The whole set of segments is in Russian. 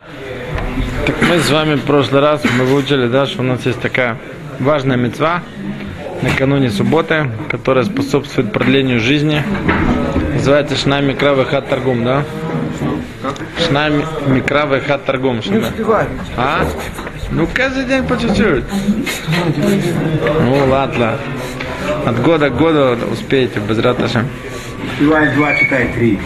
Так мы с вами в прошлый раз мы выучили, да, что у нас есть такая важная мецва накануне субботы, которая способствует продлению жизни. Называется Шна Микра Вехат Таргум, да? Шна Микра Вехат Таргум. Не успеваю. А? Ну, каждый день по чуть-чуть. Ну, ладно. От года к году успеете, без раташа. Успевает два, читай три.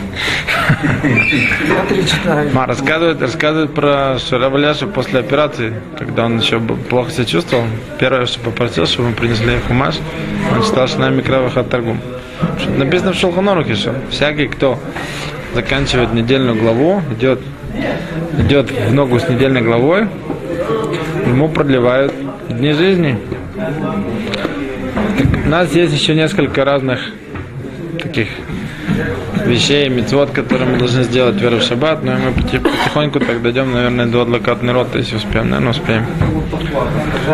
Читаю. Ма, рассказывает, рассказывает про Шараваляша после операции, когда он еще плохо себя чувствовал. Первое, что попросил, чтобы мы принесли хумаш, он читал Шнами Краваха Таргум. Что Написано в Шелхонорухе, что всякий, кто заканчивает недельную главу, идет, идет в ногу с недельной главой, ему продлевают дни жизни. У нас есть еще несколько разных таких вещей, мецвод, которые мы должны сделать веру в шаббат, но мы поти- потихоньку так дойдем, наверное, до адлакатный рот, если успеем, наверное, успеем.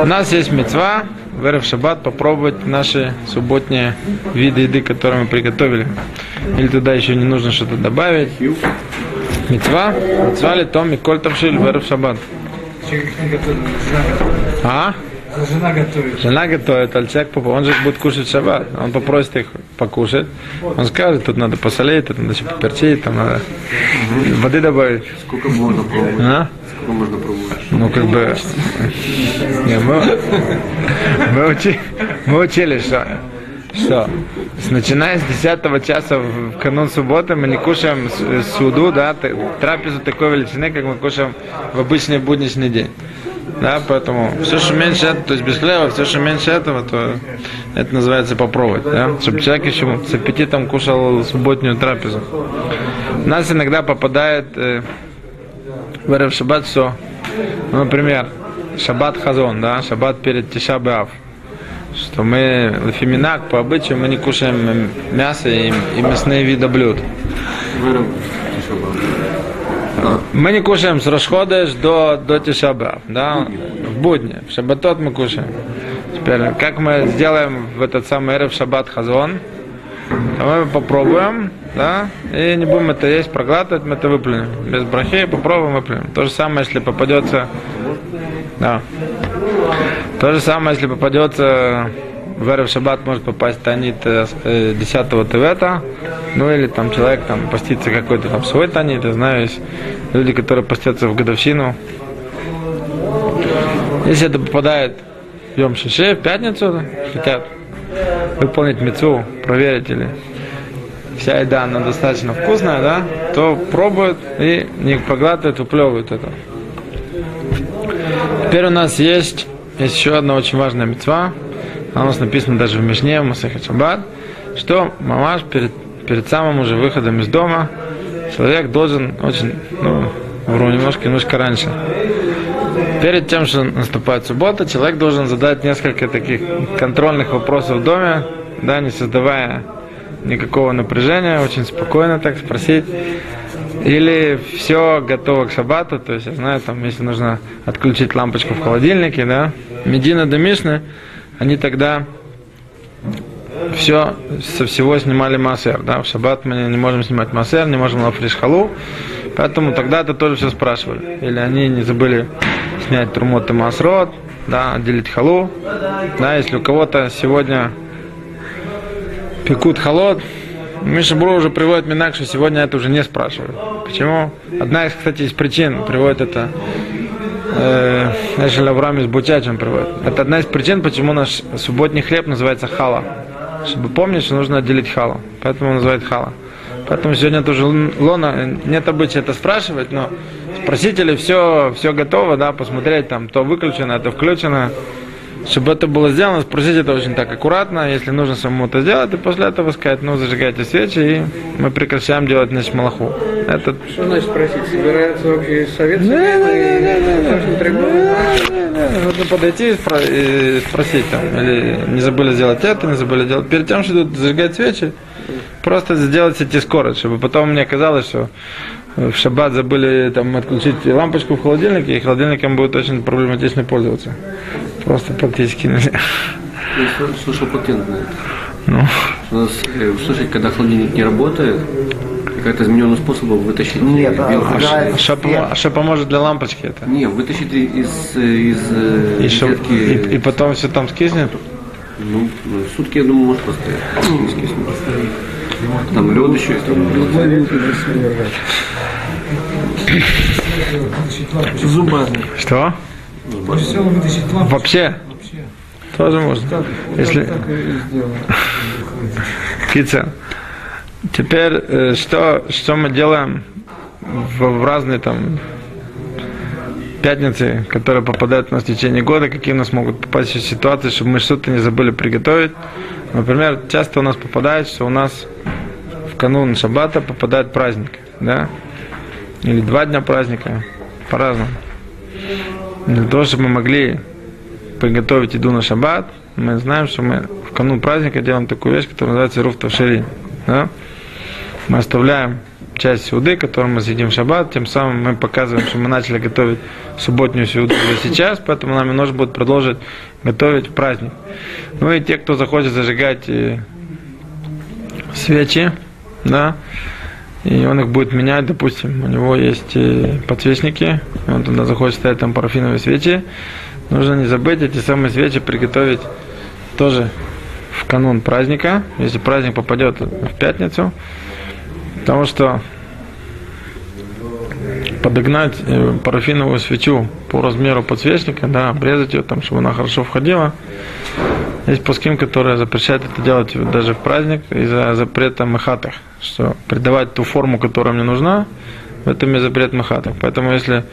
У нас есть мецва, веру в шаббат, попробовать наши субботние виды еды, которые мы приготовили. Или туда еще не нужно что-то добавить. Мецва, мецва ли том и коль тавшиль веру в шаббат. А? Жена готовит. Жена готовит, а человек, он же будет кушать шаббат. Он попросит их покушать. Он скажет, тут надо посолить, тут надо поперчить, там надо воды добавить. Сколько можно пробовать? А? Сколько можно пробовать? Ну, как бы... Не, мы, мы, учи- мы учили, что, что начиная с 10 часа в канун субботы мы не кушаем суду, да, трапезу такой величины, как мы кушаем в обычный будничный день. Да, поэтому все, что меньше этого, то есть без хлеба, все, что меньше этого, то это называется попробовать, да, чтобы человек еще с аппетитом кушал субботнюю трапезу. У нас иногда попадает э, в Эрев Шаббат все. Ну, например, Шаббат Хазон, да, Шаббат перед Тиша Беав. Что мы, феминак, по обычаю, мы не кушаем мясо и, и мясные виды блюд. Мы не кушаем с Рошходеш до, до Тиша Беав, да, в будни. В Шаббатот мы кушаем. Теперь, как мы сделаем в этот самый Эрев Шаббат Хазон, то мы попробуем, да, и не будем это есть, проглатывать, мы это выплюнем. Без брахи попробуем, выплюнем. То же самое, если попадется, да. То же самое, если попадется в Эрев Шаббат может попасть танит э, с- э, 10 Тевета, ну или там человек там постится какой-то там свой танит, я знаю, есть люди, которые постятся в годовщину. Если это попадает в Йом Шише, в пятницу, хотят выполнить мецу, проверить или вся еда, она достаточно вкусная, да, то пробуют и не проглатывают, выплевывают это. Теперь у нас есть, есть еще одна очень важная мецва. Она у нас написана даже в Мишне, в Масахе что мамаш перед, перед самым уже выходом из дома человек должен очень, ну, вру немножко, немножко раньше. Перед тем, что наступает суббота, человек должен задать несколько таких контрольных вопросов в доме, да, не создавая никакого напряжения, очень спокойно так спросить. Или все готово к шаббату, то есть я знаю, там, если нужно отключить лампочку в холодильнике, да, Медина да Мишны, они тогда все, со всего снимали массер, да, в шаббат мы не можем снимать массер, не можем лафриш халу, поэтому тогда это тоже все спрашивали. Или они не забыли снять трумот и масрот, да, отделить халу, да, если у кого-то сегодня пекут холод, Миша Бро уже приводит Минак, что сегодня это уже не спрашивают. Почему? Одна из, кстати, из причин приводит это Эшель Авраам из Бутячем приводит. Это одна из причин, почему наш субботний хлеб называется хала. Чтобы помнить, что нужно отделить халу. Поэтому он называет хала. Поэтому сегодня тоже лона, нет обычая это спрашивать, но спросить или все, все готово, да, посмотреть там, то выключено, это включено. Чтобы это было сделано, спросить это очень так аккуратно, если нужно самому это сделать, и после этого сказать, ну, зажигайте свечи, и мы прекращаем делать значит, малаху. Это Что значит спросить? Собирается вообще совет? Нужно подойти и спро- и спросить там, или не забыли сделать это, не забыли делать. Перед тем, что идут зажигать свечи, просто сделать эти скорость, чтобы потом мне казалось, что в шаббат забыли там отключить лампочку в холодильнике, и холодильником будет очень проблематично пользоваться. Просто практически нельзя. Я слышал патент на это. Ну, У нас, э, слушай, когда холодильник не работает, Какая-то измененный способ вытащить Нет, а, белку. А Забирает что, помо- что поможет для лампочки это? Не, вытащить из, из э, И, розетки, и, и потом все там скиснет? ну, ну, сутки, я думаю, может постоять. Не скиснет. Там лед еще есть. Там. Зубами. Что? Вытащить лампу. Вообще? Тоже можно. Если... Так и сделано. Кица. Теперь, э, что, что мы делаем в, в разные там пятницы, которые попадают у нас в течение года, какие у нас могут попасть еще ситуации, чтобы мы что-то не забыли приготовить. Например, часто у нас попадает, что у нас в канун шаббата попадает праздник, да? Или два дня праздника, по-разному. Для того, чтобы мы могли приготовить еду на шаббат, мы знаем, что мы в канун праздника делаем такую вещь, которая называется руф тавшири. Да? Мы оставляем часть сюды, которую мы съедим в шаббат, тем самым мы показываем, что мы начали готовить субботнюю сюду уже сейчас, поэтому нам нужно будет продолжить готовить в праздник. Ну и те, кто захочет зажигать э, свечи, да, и он их будет менять, допустим, у него есть э, подсвечники, он туда захочет ставить там парафиновые свечи, нужно не забыть эти самые свечи приготовить тоже в канун праздника, если праздник попадет в пятницу, потому что подогнать э, парафиновую свечу по размеру подсвечника, да, обрезать ее там, чтобы она хорошо входила. Есть пуским, которые запрещают это делать даже в праздник из-за запрета мехатах, что придавать ту форму, которая мне нужна, в этом и запрет мехатах. Поэтому если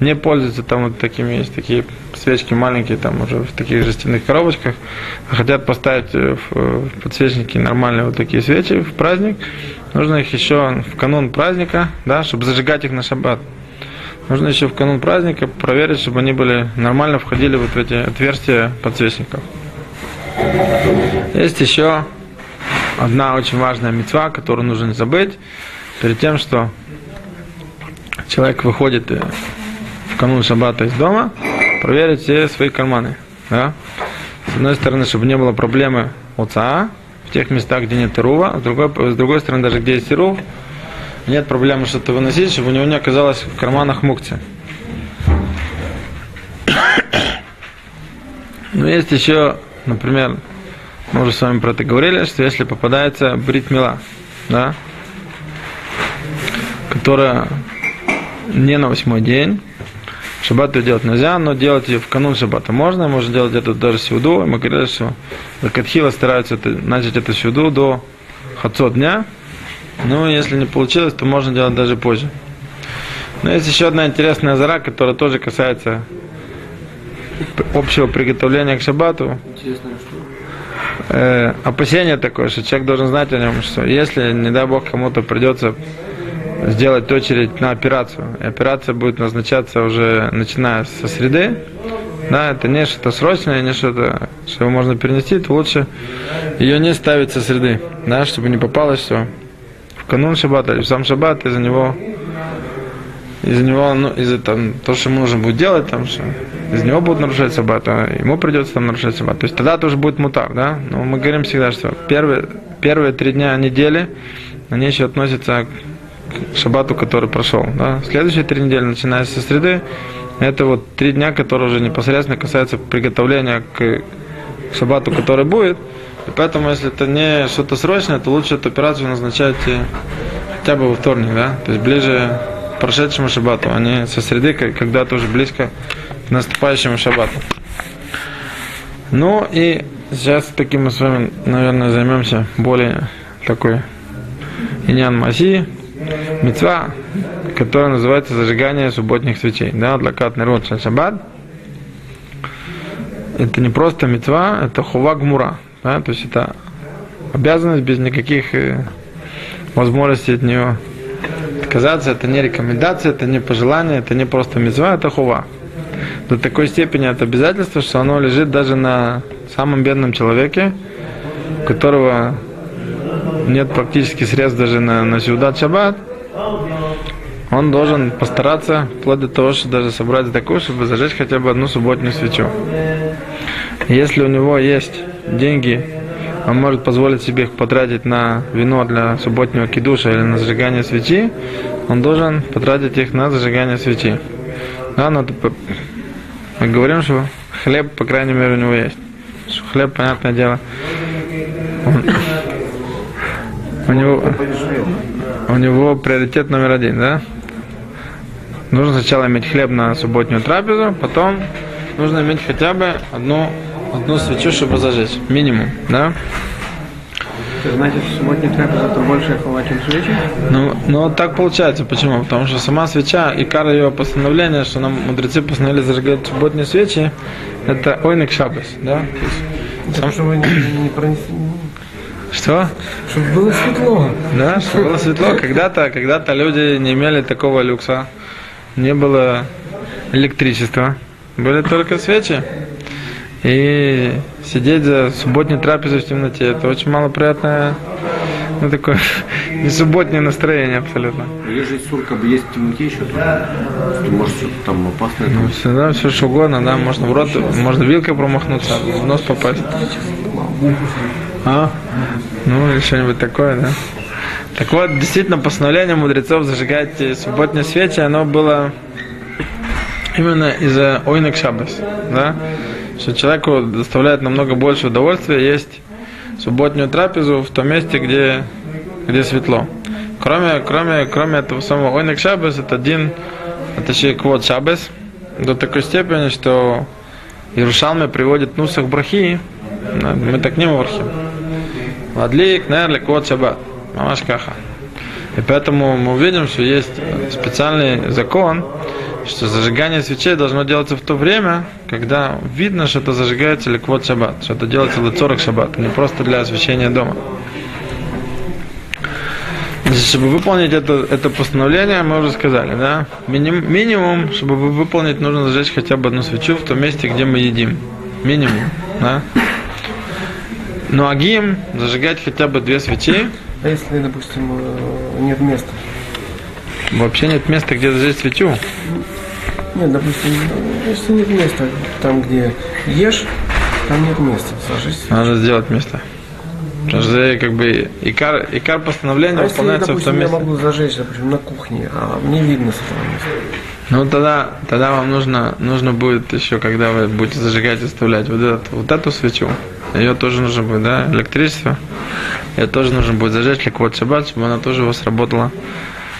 не пользуются там вот такими, есть такие свечки маленькие, там уже в таких жестяных коробочках, а хотят поставить э, э, в подсвечники нормальные вот такие свечи в праздник, нужно их еще в канун праздника, да, чтобы зажигать их на шаббат. Нужно еще в канун праздника проверить, чтобы они были нормально входили вот в эти отверстия подсвечников. Есть еще одна очень важная мецва, которую нужно не забыть. Перед тем, что человек выходит э, в канун шаббата из дома, проверить все свои карманы. Да? С одной стороны, чтобы не было проблемы ОЦА в тех местах, где нет ирува, с другой, с другой стороны, даже где есть ирув, нет проблемы что-то выносить, чтобы у него не оказалось в карманах мукти. Но есть еще, например, мы уже с вами про это говорили, что если попадается бритмила, да, которая не на восьмой день, шаббат ее делать нельзя, но делать ее в канун шаббата можно, можно делать это даже сюду. Мы говорили, что Катхила стараются это, начать это сюду до хацот дня, ну, если не получилось, то можно делать даже позже. Но есть еще одна интересная зара, которая тоже касается общего приготовления к шаббату. Интересно, что Э, опасение такое, что человек должен знать о нем, что если, не дай бог, кому-то придется сделать очередь на операцию, и операция будет назначаться уже начиная со среды, да, это не что-то срочное, не что-то, что его можно перенести, то лучше ее не ставить со среды, да, чтобы не попалось все в канун шаббата или в сам шаббат, из-за него из-за него, ну, из-за там, то, что ему нужно будет делать, там, что из него будут нарушать шаббат, а ему придется там нарушать шаббат. То есть тогда тоже будет мутар, да? Но мы говорим всегда, что первые, первые три дня недели, они еще относятся к шаббату, который прошел, да? Следующие три недели, начиная со среды, это вот три дня, которые уже непосредственно касаются приготовления к шаббату, который будет. И поэтому, если это не что-то срочное, то лучше эту операцию назначать хотя бы во вторник, да? То есть ближе к прошедшему шаббату, а не со среды, к- когда-то уже близко к наступающему шаббату. Ну и сейчас таки мы с вами, наверное, займемся более такой иньян маси, мецва, которая называется зажигание субботних свечей. Да, для народ шаббат. Это не просто мецва, это хува гмура. Да, то есть это обязанность без никаких э, возможностей от нее отказаться. Это не рекомендация, это не пожелание, это не просто мецва, это хува. До такой степени это обязательство, что оно лежит даже на самом бедном человеке, у которого нет практически средств даже на, на сюдат шаббат, он должен постараться, вплоть до того, что даже собрать такую, чтобы зажечь хотя бы одну субботнюю свечу. Если у него есть деньги он может позволить себе их потратить на вино для субботнего кидуша или на зажигание свечи, он должен потратить их на зажигание свечи. Да, но п- мы говорим, что хлеб, по крайней мере, у него есть. Что хлеб, понятное дело, он- у него, у него приоритет номер один, да? Нужно сначала иметь хлеб на субботнюю трапезу, потом нужно иметь хотя бы одну, одну свечу, чтобы зажечь. Минимум, да? Это значит, что субботний трапез это больше хвала, чем свечи? Ну, ну вот так получается. Почему? Потому что сама свеча, и кара ее постановления, что нам мудрецы постановили зажигать субботние свечи, это ойник шабас, да? Есть, Сам, чтобы не, не пронесли. Что? Чтобы было светло. Да, что было светло. Когда-то, когда-то люди не имели такого люкса. Не было электричества. Были только свечи. И сидеть за субботней трапезой в темноте, это очень малоприятное, ну, такое не субботнее настроение абсолютно. Если сур как бы есть в темноте еще, то ты можешь что-то там опасное там. Всегда все что угодно, да, можно в рот, можно вилкой промахнуться, в нос попасть. А? Ну, или что-нибудь такое, да. Так вот, действительно, постановление мудрецов зажигать э, субботние свечи, оно было именно из-за ойнек шабас, да, что человеку доставляет намного больше удовольствия есть субботнюю трапезу в том месте, где, где светло. Кроме, кроме, кроме этого самого ойнек шабас, это один, а точнее квот шабас, до такой степени, что Иерушалме приводит нусах брахи, мы так не вархим. Ладлик, нерлик, квот шаббат. Мамаш каха. И поэтому мы увидим, что есть специальный закон, что зажигание свечей должно делаться в то время, когда видно, что это зажигается ликвот шаббат, что это делается лецорок шаббат, не просто для освещения дома. Чтобы выполнить это, это постановление, мы уже сказали, да, миним, минимум, чтобы вы- выполнить, нужно зажечь хотя бы одну свечу в том месте, где мы едим. Минимум, да. Ну, агим, зажигать хотя бы две свечи, А если, допустим, э, нет места? вообще нет места, где зажечь свечу. Нет, допустим, если нет места, там, где ешь, там нет места. Сложись. Надо сделать место. Потому что как бы икар, икар постановления А если, выполняется в том допустим, я месте. могу зажечь, допустим, на кухне, а мне видно с этого места. Ну тогда, тогда вам нужно, нужно будет еще, когда вы будете зажигать и вставлять вот, этот, вот эту свечу, ее тоже нужно будет, да, электричество, ее тоже нужно будет зажечь, как вот шаббат, чтобы она тоже у вас работала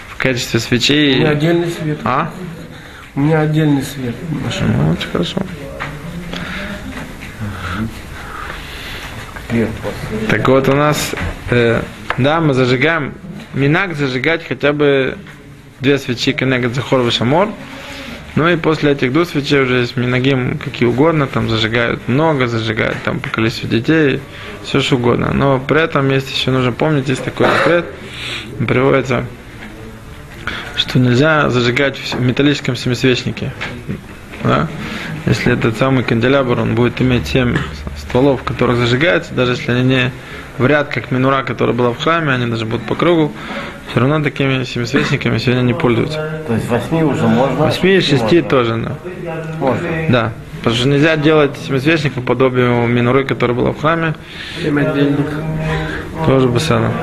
в качестве У свечей. меня отдельный свет. А? У меня отдельный свет. Ну, очень хорошо. Так вот у нас, э, да, мы зажигаем, минак зажигать хотя бы две свечи Кенегат Захор Шамор. Ну и после этих двух свечей уже есть минагим какие угодно, там зажигают много, зажигают там по количеству детей, все что угодно. Но при этом есть еще нужно помнить, есть такой запрет, приводится, что нельзя зажигать в металлическом семисвечнике. Да? Если этот самый канделябр, он будет иметь семь стволов, которых зажигается, даже если они не в ряд, как минура, которая была в храме, они даже будут по кругу, все равно такими семисвечниками сегодня не пользуются. То есть восьми уже можно? Восьми и шести Можно. тоже, да. Можно. Да. Потому что нельзя делать семисвечника подобие минуры, которая была в храме, Семь отдельных. тоже бесано.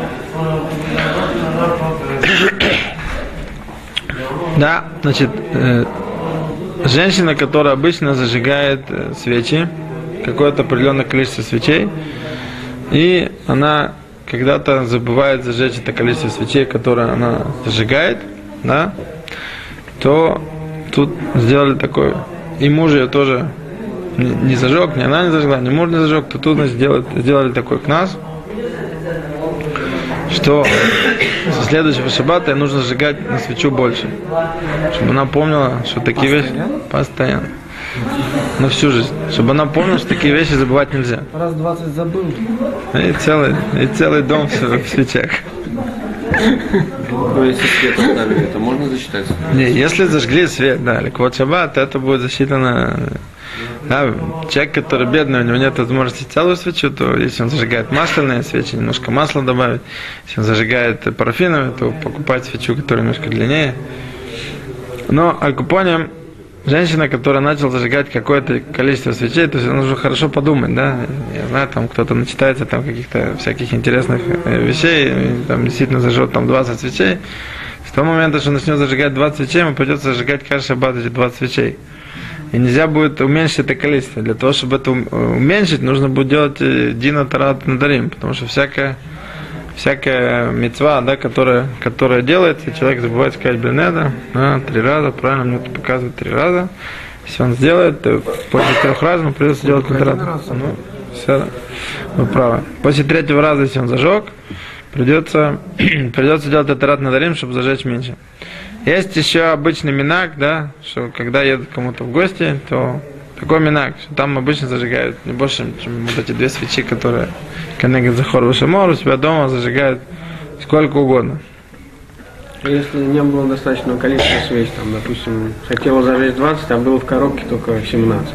Да, значит, э, женщина, которая обычно зажигает э, свечи, какое-то определенное количество свечей, и она когда-то забывает зажечь это количество свечей, которое она зажигает, да, то тут сделали такое. И муж ее тоже не, зажег, ни она не зажгла, ни муж не зажег, то тут сделали, сделали такой к нас, что со следующего шаббата нужно сжигать на свечу больше. Чтобы она помнила, что такие вещи постоянно. На всю жизнь. Чтобы она помнила, что такие вещи забывать нельзя. Раз 20 забыл. И целый, и целый дом в, в свечах. Ну, если свет оставили, то можно засчитать? Не, если зажгли свет, да, ликвот шаббат, это будет засчитано. Да, человек, который бедный, у него нет возможности целую свечу, то если он зажигает масляные свечи, немножко масла добавить. Если он зажигает парафиновые, то покупать свечу, которая немножко длиннее. Но алькупоне женщина, которая начала зажигать какое-то количество свечей, то есть нужно хорошо подумать, да, я знаю, там кто-то начитается там каких-то всяких интересных э, вещей, там действительно зажжет там 20 свечей, с того момента, что начнет зажигать 20 свечей, ему придется зажигать каждый шаббат эти 20 свечей. И нельзя будет уменьшить это количество. Для того, чтобы это ум- уменьшить, нужно будет делать э, Дина Тарат Надарим, потому что всякая всякая мецва, да, которая, которая делается, человек забывает сказать блинеда, да, три раза, правильно, мне тут показывают три раза. Если он сделает, то после трех раз ему придется делать три раза. Ну, все, вы правы. После третьего раза, если он зажег, придется, придется делать этот надарим, чтобы зажечь меньше. Есть еще обычный минак, да, что когда едут кому-то в гости, то такой минак, что там обычно зажигают не больше, чем вот эти две свечи, которые Канегат Захор Вашамор, у себя дома зажигают сколько угодно. Если не было достаточного количества свеч, там, допустим, хотела зажечь 20, а было в коробке только 17.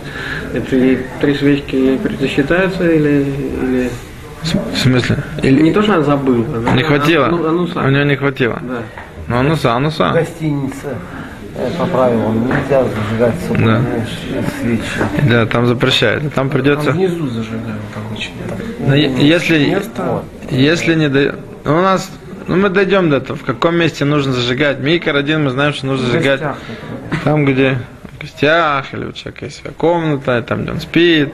Это и три свечки считаются или, или... В смысле? Не Или то, что она забыла. не хватило? Ну, ануса. У него не хватило. Да. Ну, ануса, ануса. гостинице э, по правилам нельзя зажигать ш- свечи. Да, там запрещают. Там придется... Внизу зажигают обычно. Но е- если, Место если не до... У нас... Ну, мы дойдем до этого. В каком месте нужно зажигать? Микр один, мы знаем, что нужно в зажигать гостях. там, где в гостях, или у человека есть своя комната, там, где он спит.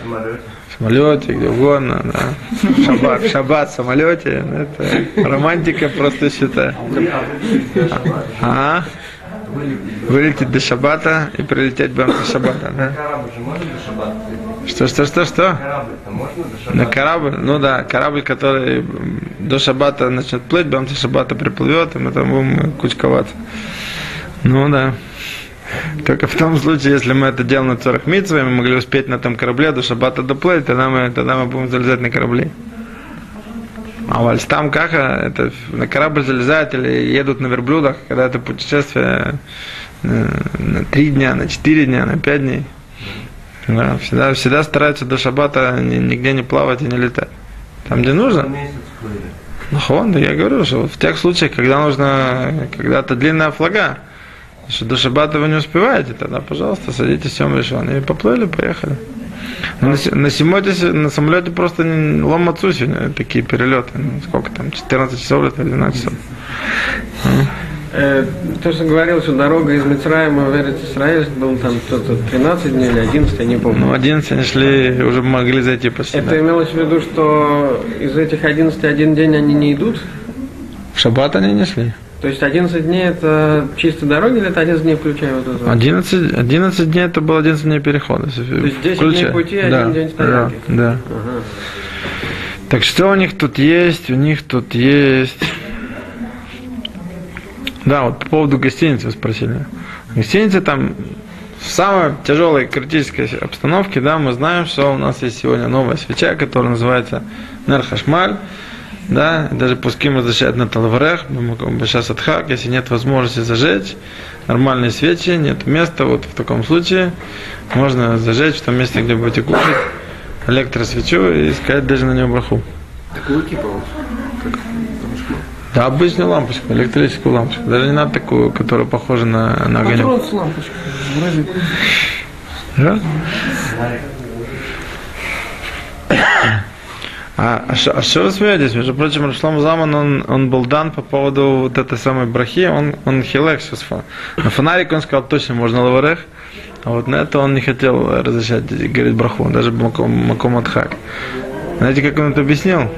В самолете, где угодно, да. Шаббат, шаббат в самолете. Это романтика просто считаю. А? Вылететь до шаббата и прилететь в до шаббата, да? Что, что, что, что? На корабль? Ну да, корабль, который до шаббата начнет плыть, бам, до шаббата приплывет, и мы там будем кучковаться. Ну да. Только в том случае, если мы это делаем на Цорах Митцве, мы могли успеть на этом корабле до шаббата доплыть, тогда мы, тогда мы будем залезать на корабли. А вальс там как, это на корабль залезают или едут на верблюдах, когда это путешествие э, на три дня, на четыре дня, на пять дней. Да, всегда, всегда стараются до шаббата ни- нигде не плавать и не летать. Там, где нужно. Ну, хон, я говорю, что в тех случаях, когда нужно, когда-то длинная флага, что до шаббата вы не успеваете, тогда, пожалуйста, садитесь в сем решен. И поплыли, поехали. Но на, се- на, самолете, на самолете просто не- лом отцу сегодня такие перелеты. Ну, сколько там, 14 часов летать, 12 часов. Э, то, что говорил, что дорога из Мицраима в Эрец Исраиль был там кто-то 13 дней или 11, я не помню. Ну, 11 они шли, уже могли зайти почти. Это имелось в виду, что из этих 11 один день они не идут? В шаббат они не шли. То есть 11 дней это чисто дороги или это 11 дней включая вот это? 11, 11 дней это было 11 дней перехода. То есть 10 дней пути, один да, день стоянки. Да, да. Ага. Так что у них тут есть? У них тут есть... Да, вот по поводу гостиницы вы спросили. Гостиница там в самой тяжелой критической обстановке, да, мы знаем, что у нас есть сегодня новая свеча, которая называется Нерхашмаль, да, даже пускай разрешают на Талварех, сейчас отхак, если нет возможности зажечь нормальные свечи, нет места, вот в таком случае можно зажечь в том месте, где будете кушать, электросвечу и сказать даже на нее браху. Такую типа вот. Да, обычную лампочку, электрическую лампочку. Даже не надо такую, которая похожа на, на огонек. Патрон с лампочкой. Да? А, а, а что вы смеетесь? Между прочим, Рашлам Заман, он, он был дан по поводу вот этой самой брахи, он, он хилек сейчас. фа- На фонарик он сказал, точно можно лаварех, а вот на это он не хотел разрешать говорить браху, даже маком, маком отхак. Знаете, как он это объяснил?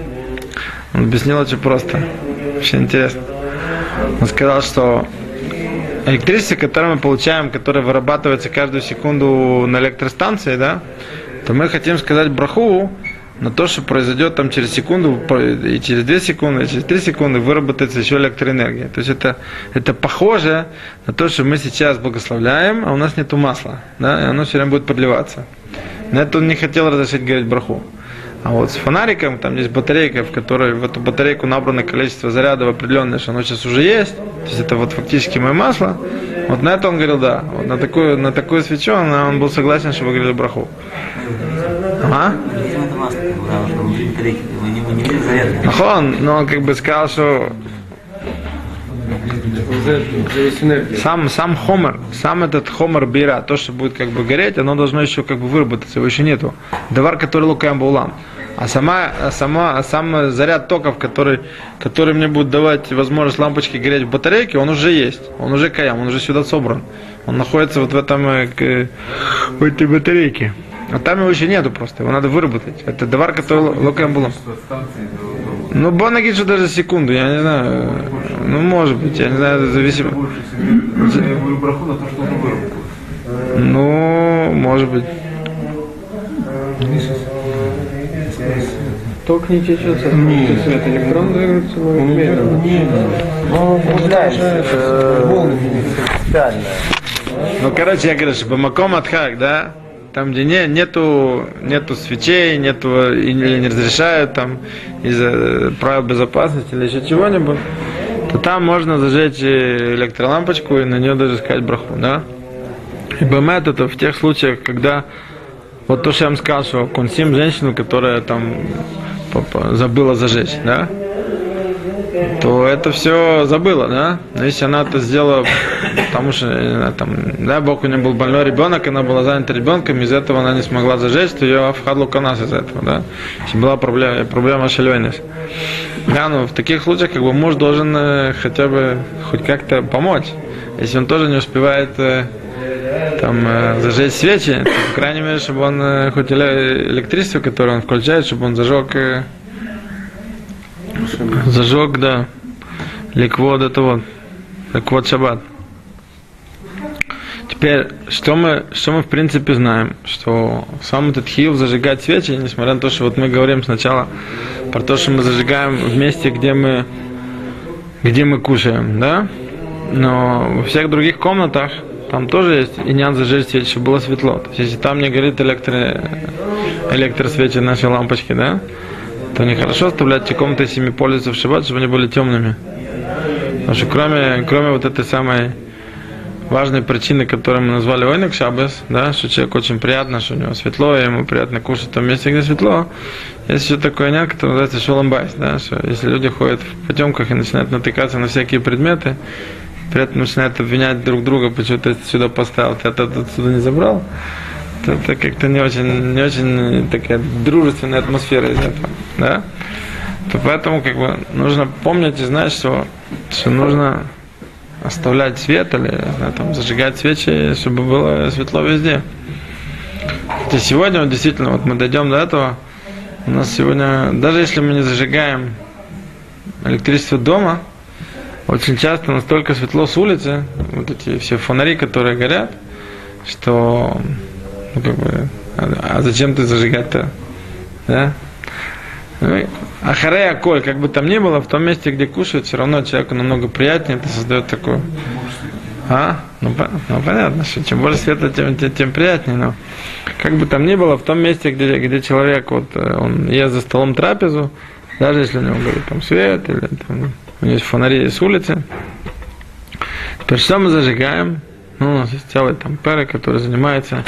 Он объяснил очень просто. Очень интересно. Он сказал, что электричество, которое мы получаем, которое вырабатывается каждую секунду на электростанции, да, то мы хотим сказать браху на то, что произойдет там через секунду, и через 2 секунды, и через 3 секунды выработается еще электроэнергия. То есть это, это похоже на то, что мы сейчас благословляем, а у нас нету масла, да, и оно все время будет подливаться. На это он не хотел разрешить говорить браху. А вот с фонариком, там есть батарейка, в которой в эту батарейку набрано количество зарядов определенное, что оно сейчас уже есть. То есть это вот фактически мое масло. Вот на это он говорил, да. Вот на такую, на такую свечу он, он был согласен, чтобы говорили браху. А? Зачем это масло? Потому что внутри батарейки мы не, мы не видим заряда. Ах, он, но как бы сказал, что. Сам, сам хомер, сам этот хомер бира, то, что будет как бы гореть, оно должно еще как бы выработаться, его еще нету. Товар, который лукаем баулам. А сама, сама, сам заряд токов, который, который мне будет давать возможность лампочки гореть в батарейке, он уже есть. Он уже каям, он уже сюда собран. Он находится вот в этом, э, в этой батарейке. А там его еще нету просто, его надо выработать. Это товар, который лукаем баулам. Ну, Бонагид, что даже секунду, я не знаю. Ну, может быть, я не знаю, зависимо. Я говорю браху на то, что он выработал. Ну, может быть. Ток не течет, свет электрон двигается но медленно. Ну, принципиально. Ну, короче, я говорю, что Бамаком Атхак, да, там, где не, нету, нету свечей, нету, или не разрешают там из-за правил безопасности или еще чего-нибудь, то там можно зажечь э, электролампочку и на нее даже сказать браху, да. И бамет это в тех случаях, когда вот то, что я вам сказал, что консим женщину, которая там забыла зажечь, да, то это все забыла, да? Но если она это сделала, потому что, там, да, Бог у нее был больной ребенок, она была занята ребенком, из этого она не смогла зажечь, то ее вхадлу канас из этого, да? Если была проблема, проблема шалёйность. Да, ну в таких случаях как бы муж должен э, хотя бы хоть как-то помочь. Если он тоже не успевает э, там э, зажечь свечи, то, по крайней мере, чтобы он хоть эле- электричество, которое он включает, чтобы он зажег зажег, да, ликвод это вот, ликвод шаббат. Теперь, что мы, что мы в принципе знаем, что сам этот хил зажигать свечи, несмотря на то, что вот мы говорим сначала про то, что мы зажигаем в месте, где мы, где мы кушаем, да, но во всех других комнатах там тоже есть иньян зажечь свечи, чтобы было светло. То есть, если там не горит электро, электросвечи нашей лампочки, да, то нехорошо оставлять те комнаты, если ими пользуются в шаббат, чтобы они были темными. Потому что кроме, кроме вот этой самой важной причины, которую мы назвали ойнек шаббас, да, что человеку очень приятно, что у него светло, и ему приятно кушать в том месте, где светло, есть еще такой нет, который называется шоломбайс, да, что если люди ходят в потемках и начинают натыкаться на всякие предметы, при этом начинают обвинять друг друга, почему ты сюда поставил, ты это отсюда не забрал, это как-то не очень, не очень такая дружественная атмосфера из этого, да? То поэтому как бы нужно помнить и знать, что, что нужно оставлять свет или знаю, там, зажигать свечи, чтобы было светло везде. Хотя сегодня вот действительно, вот мы дойдем до этого, у нас сегодня, даже если мы не зажигаем электричество дома, очень часто настолько светло с улицы, вот эти все фонари, которые горят, что ну, как бы, а, а зачем ты зажигать-то? Да? Ну, и Ахарея коль, как бы там ни было, в том месте, где кушают, все равно человеку намного приятнее, это создает такую... А? Ну, ну, понятно, что чем больше света, тем, тем, тем приятнее, но как бы там ни было, в том месте, где, где человек, вот, э, он ест за столом трапезу, даже если у него горит там свет, или там, у него есть фонари с улицы, Теперь что мы зажигаем? Ну, у нас есть целый там пэры, который занимается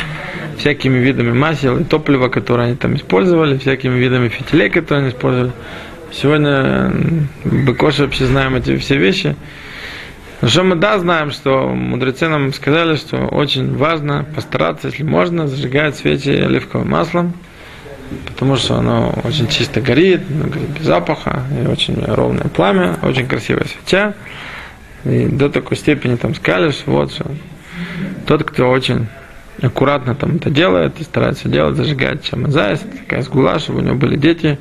всякими видами масел и топлива, которые они там использовали, всякими видами фитилей, которые они использовали. Сегодня Бекоши вообще знаем эти все вещи. Но что мы да знаем, что мудрецы нам сказали, что очень важно постараться, если можно, зажигать свечи оливковым маслом, потому что оно очень чисто горит, оно горит без запаха, и очень ровное пламя, очень красивая свеча. И до такой степени там скалишь, вот что тот, кто очень аккуратно там это делает и старается делать, зажигать чамазайс, такая сгула, чтобы у него были дети,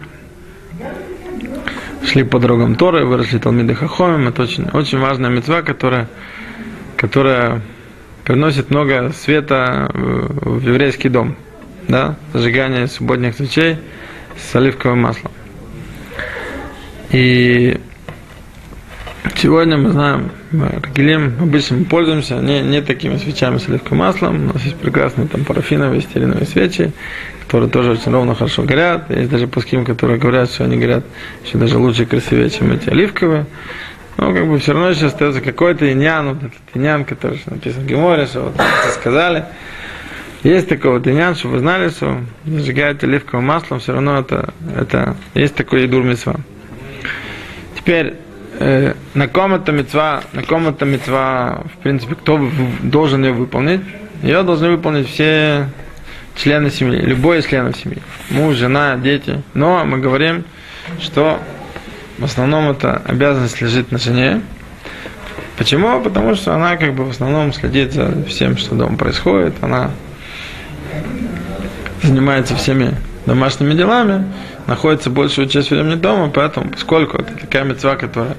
шли по дорогам Торы, выросли Талмиды Хахомим, это очень, очень важная мецва, которая, которая приносит много света в еврейский дом, да, зажигание субботних свечей с оливковым маслом. И Сегодня мы знаем, мы рагилим, обычно мы пользуемся не, не такими свечами с оливковым маслом. У нас есть прекрасные там парафиновые, стериновые свечи, которые тоже очень ровно хорошо горят. Есть даже пуским, которые говорят, что они горят еще даже лучше и красивее, чем эти оливковые. Но как бы все равно еще остается какой-то иньян, вот этот иньян, который написан в Геморе, что вот сказали. Есть такой вот иньян, чтобы вы знали, что зажигаете оливковым маслом, все равно это, это есть такой идур митцва. Теперь э, на ком это мецва, на ком это мецва, в принципе, кто должен ее выполнить? Ее должны выполнить все члены семьи, любой из членов семьи. Муж, жена, дети. Но мы говорим, что в основном эта обязанность лежит на жене. Почему? Потому что она как бы в основном следит за всем, что дома происходит. Она занимается всеми домашними делами, находится большую часть времени дома, поэтому, поскольку это такая мецва, которая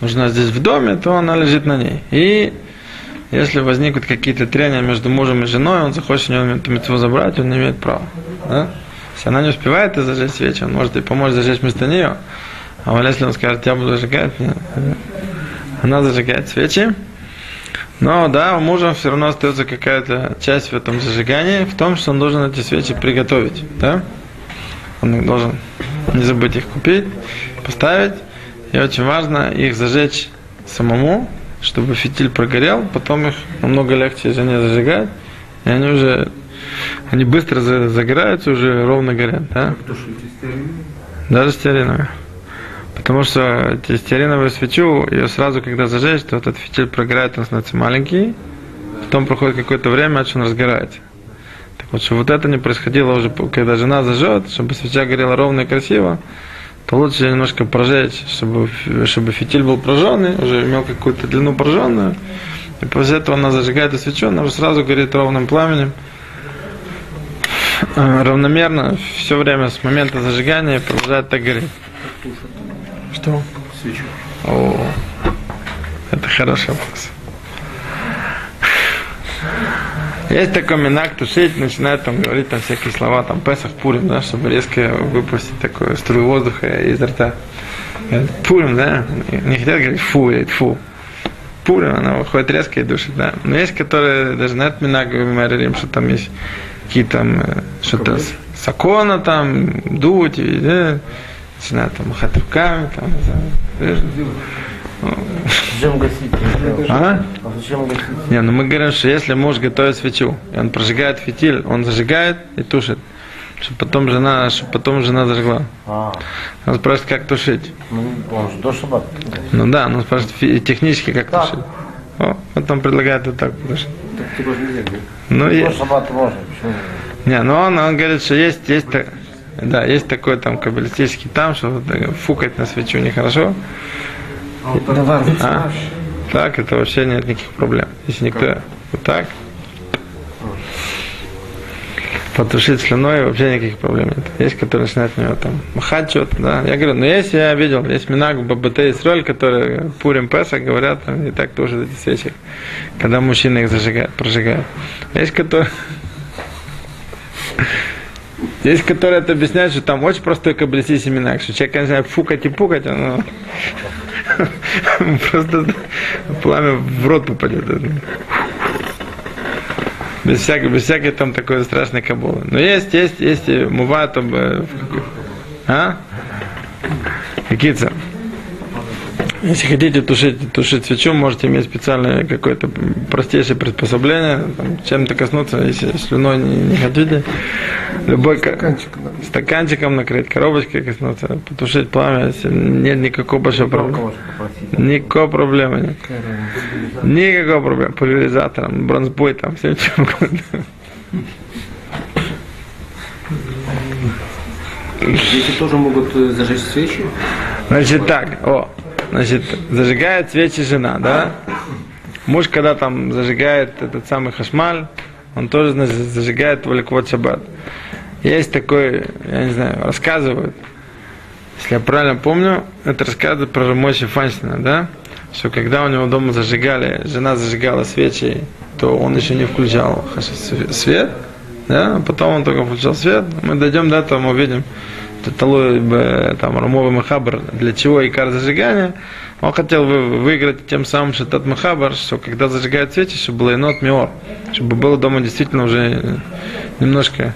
нужна здесь в доме, то она лежит на ней. И если возникнут какие-то трения между мужем и женой, он захочет у нее эту мецву забрать, он не имеет права. Да? Если она не успевает и зажечь свечи, он может ей помочь зажечь вместо нее. А вот если он скажет, я буду зажигать, нет. она зажигает свечи. Но да, у мужа все равно остается какая-то часть в этом зажигании, в том, что он должен эти свечи приготовить. Да? Он их должен не забыть их купить, поставить. И очень важно их зажечь самому, чтобы фитиль прогорел, потом их намного легче жене зажигать, и они уже, они быстро за- загораются, уже ровно горят. Да? Даже стеариновые. Потому что эти стеариновую свечу, ее сразу, когда зажечь, то этот фитиль прогорает, он становится маленький, потом проходит какое-то время, аж он разгорается. Вот, чтобы вот это не происходило уже, когда жена зажжет, чтобы свеча горела ровно и красиво, то лучше немножко прожечь, чтобы, чтобы фитиль был прожженный, уже имел какую-то длину прожженную. И после этого она зажигает эту свечу, она уже сразу горит ровным пламенем. Э, Равномерно все время с момента зажигания продолжает так гореть. Что? Свечу. О, это хороший вопрос. Есть такой минак тушить, начинает там говорить там всякие слова, там Песах, Пурим, да, чтобы резко выпустить такую струю воздуха из рта. Пурим, да, не хотят говорить фу, говорит фу. Пурим, она выходит резко и душит, да. Но есть, которые даже на этот минак говорим, что там есть какие-то там, э, что-то сакона там, дуть, и, э, начинают там махать руками, там, э, Зачем гасить? а? А зачем гасить? Не, ну мы говорим, что если муж готовит свечу, и он прожигает фитиль, он зажигает и тушит, чтобы потом жена, чтобы потом жена зажгла. А, Он спрашивает, как тушить. ну, он же до шаббата. Ну да, он спрашивает технически, как Как? тушить. О, вот он предлагает вот так тушить. Так ты нельзя? Ну, есть. шаббата можно, почему? Не, ну он, он говорит, что есть, есть, да, есть такой там каббалистический там, что э, фукать на свечу нехорошо. А? Так, это вообще нет никаких проблем. Если никто вот так, потушить слюной, вообще никаких проблем нет. Есть, которые начинают на него там махать что-то, да. Я говорю, ну есть, я видел, есть минак в ББТ Исроль, которые Пурим Песа говорят, там, и так тоже эти свечи, когда мужчины их зажигают, прожигают. Есть, которые есть, которые это объясняют, что там очень простой каббалистический минак, что человек начинает фукать и пукать, оно просто пламя в рот попадет. Без всякой, без всякой там такой страшной кабулы. Но есть, есть, есть и мува там, э, а? Какие-то. Если хотите тушить, тушить свечу, можете иметь специальное какое-то простейшее приспособление, там, чем-то коснуться, если слюной не, не хотите. Любой ка- стаканчиком накрыть, коробочкой коснуться, потушить пламя, если нет никакой большой проблемы. Никакой проблемы нет. Никакой проблемы. Пульверизатором, бронзбой, там, всем чем угодно. Дети тоже могут э, зажечь свечи. Значит так, о, значит, зажигает свечи жена, да? Муж, когда там зажигает этот самый хашмаль, он тоже значит, зажигает валиквот шаббат. Есть такой, я не знаю, рассказывают, если я правильно помню, это рассказывают про Рамойши Фаншина, да? Что когда у него дома зажигали, жена зажигала свечи, то он еще не включал свет, да? Потом он только включал свет. Мы дойдем до этого, мы увидим, там, Рамовый Махабр, для чего икар зажигания. Он хотел вы- выиграть тем самым Шатат Махабар, что когда зажигают свечи, чтобы было енот миор, чтобы было дома действительно уже немножко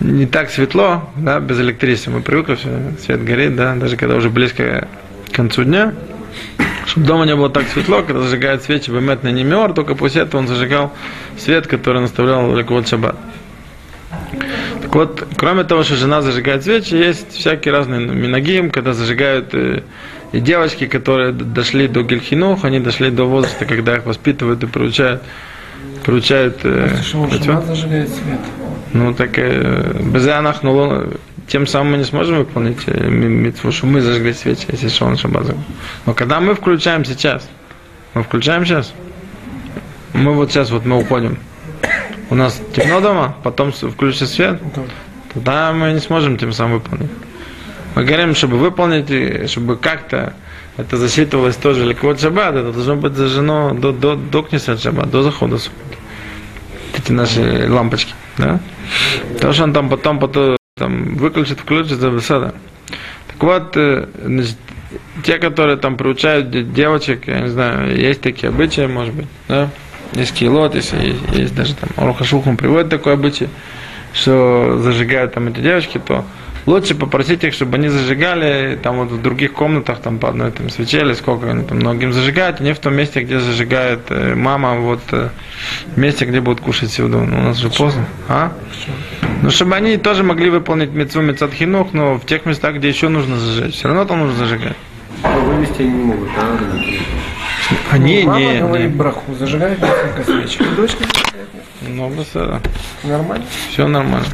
не так светло, да, без электричества. Мы привыкли, что свет горит, да, даже когда уже близко к концу дня. Чтобы дома не было так светло, когда зажигают свечи, бемет на немер, только после этого он зажигал свет, который наставлял Леквот Шаббат. Так вот, кроме того, что жена зажигает свечи, есть всякие разные минагим, когда зажигают э, И девочки, которые дошли до Гельхинух, они дошли до возраста, когда их воспитывают и приучают, приучают э, Шаббат зажигает свет? ну так э, без анах, ну тем самым мы не сможем выполнить э, ми- митцву, что мы зажгли свечи, если Шон зажег. Но когда мы включаем сейчас, мы включаем сейчас, мы вот сейчас вот мы уходим, у нас темно дома, потом включится свет, тогда мы не сможем тем самым выполнить. Мы говорим, чтобы выполнить, чтобы как-то это засчитывалось тоже ликвот шаббат, это должно быть зажжено до, до, до кнесет шаббат, до захода субботы. Эти наши лампочки, да? То, что он там потом, потом там, выключит, включит, высота. Так вот, э, значит, те, которые там приучают де- девочек, я не знаю, есть такие обычаи, может быть, да? Есть килот, есть, есть, есть даже там Орухашухум приводит такой обычай, что зажигают там эти девочки, то лучше попросить их, чтобы они зажигали там вот в других комнатах, там по одной там свече или сколько они там многим зажигают, а не в том месте, где зажигает э, мама, вот э, месте, где будут кушать сюда. Ну, у нас же поздно. А? Ну, чтобы они тоже могли выполнить мецву мецат хинух, но в тех местах, где еще нужно зажечь. Все равно там нужно зажигать. Вывести они не могут, да? Они Мама не, говорит не. браху, зажигает несколько свечек. Дочка зажигает. Ну, без этого. Нормально? Все нормально.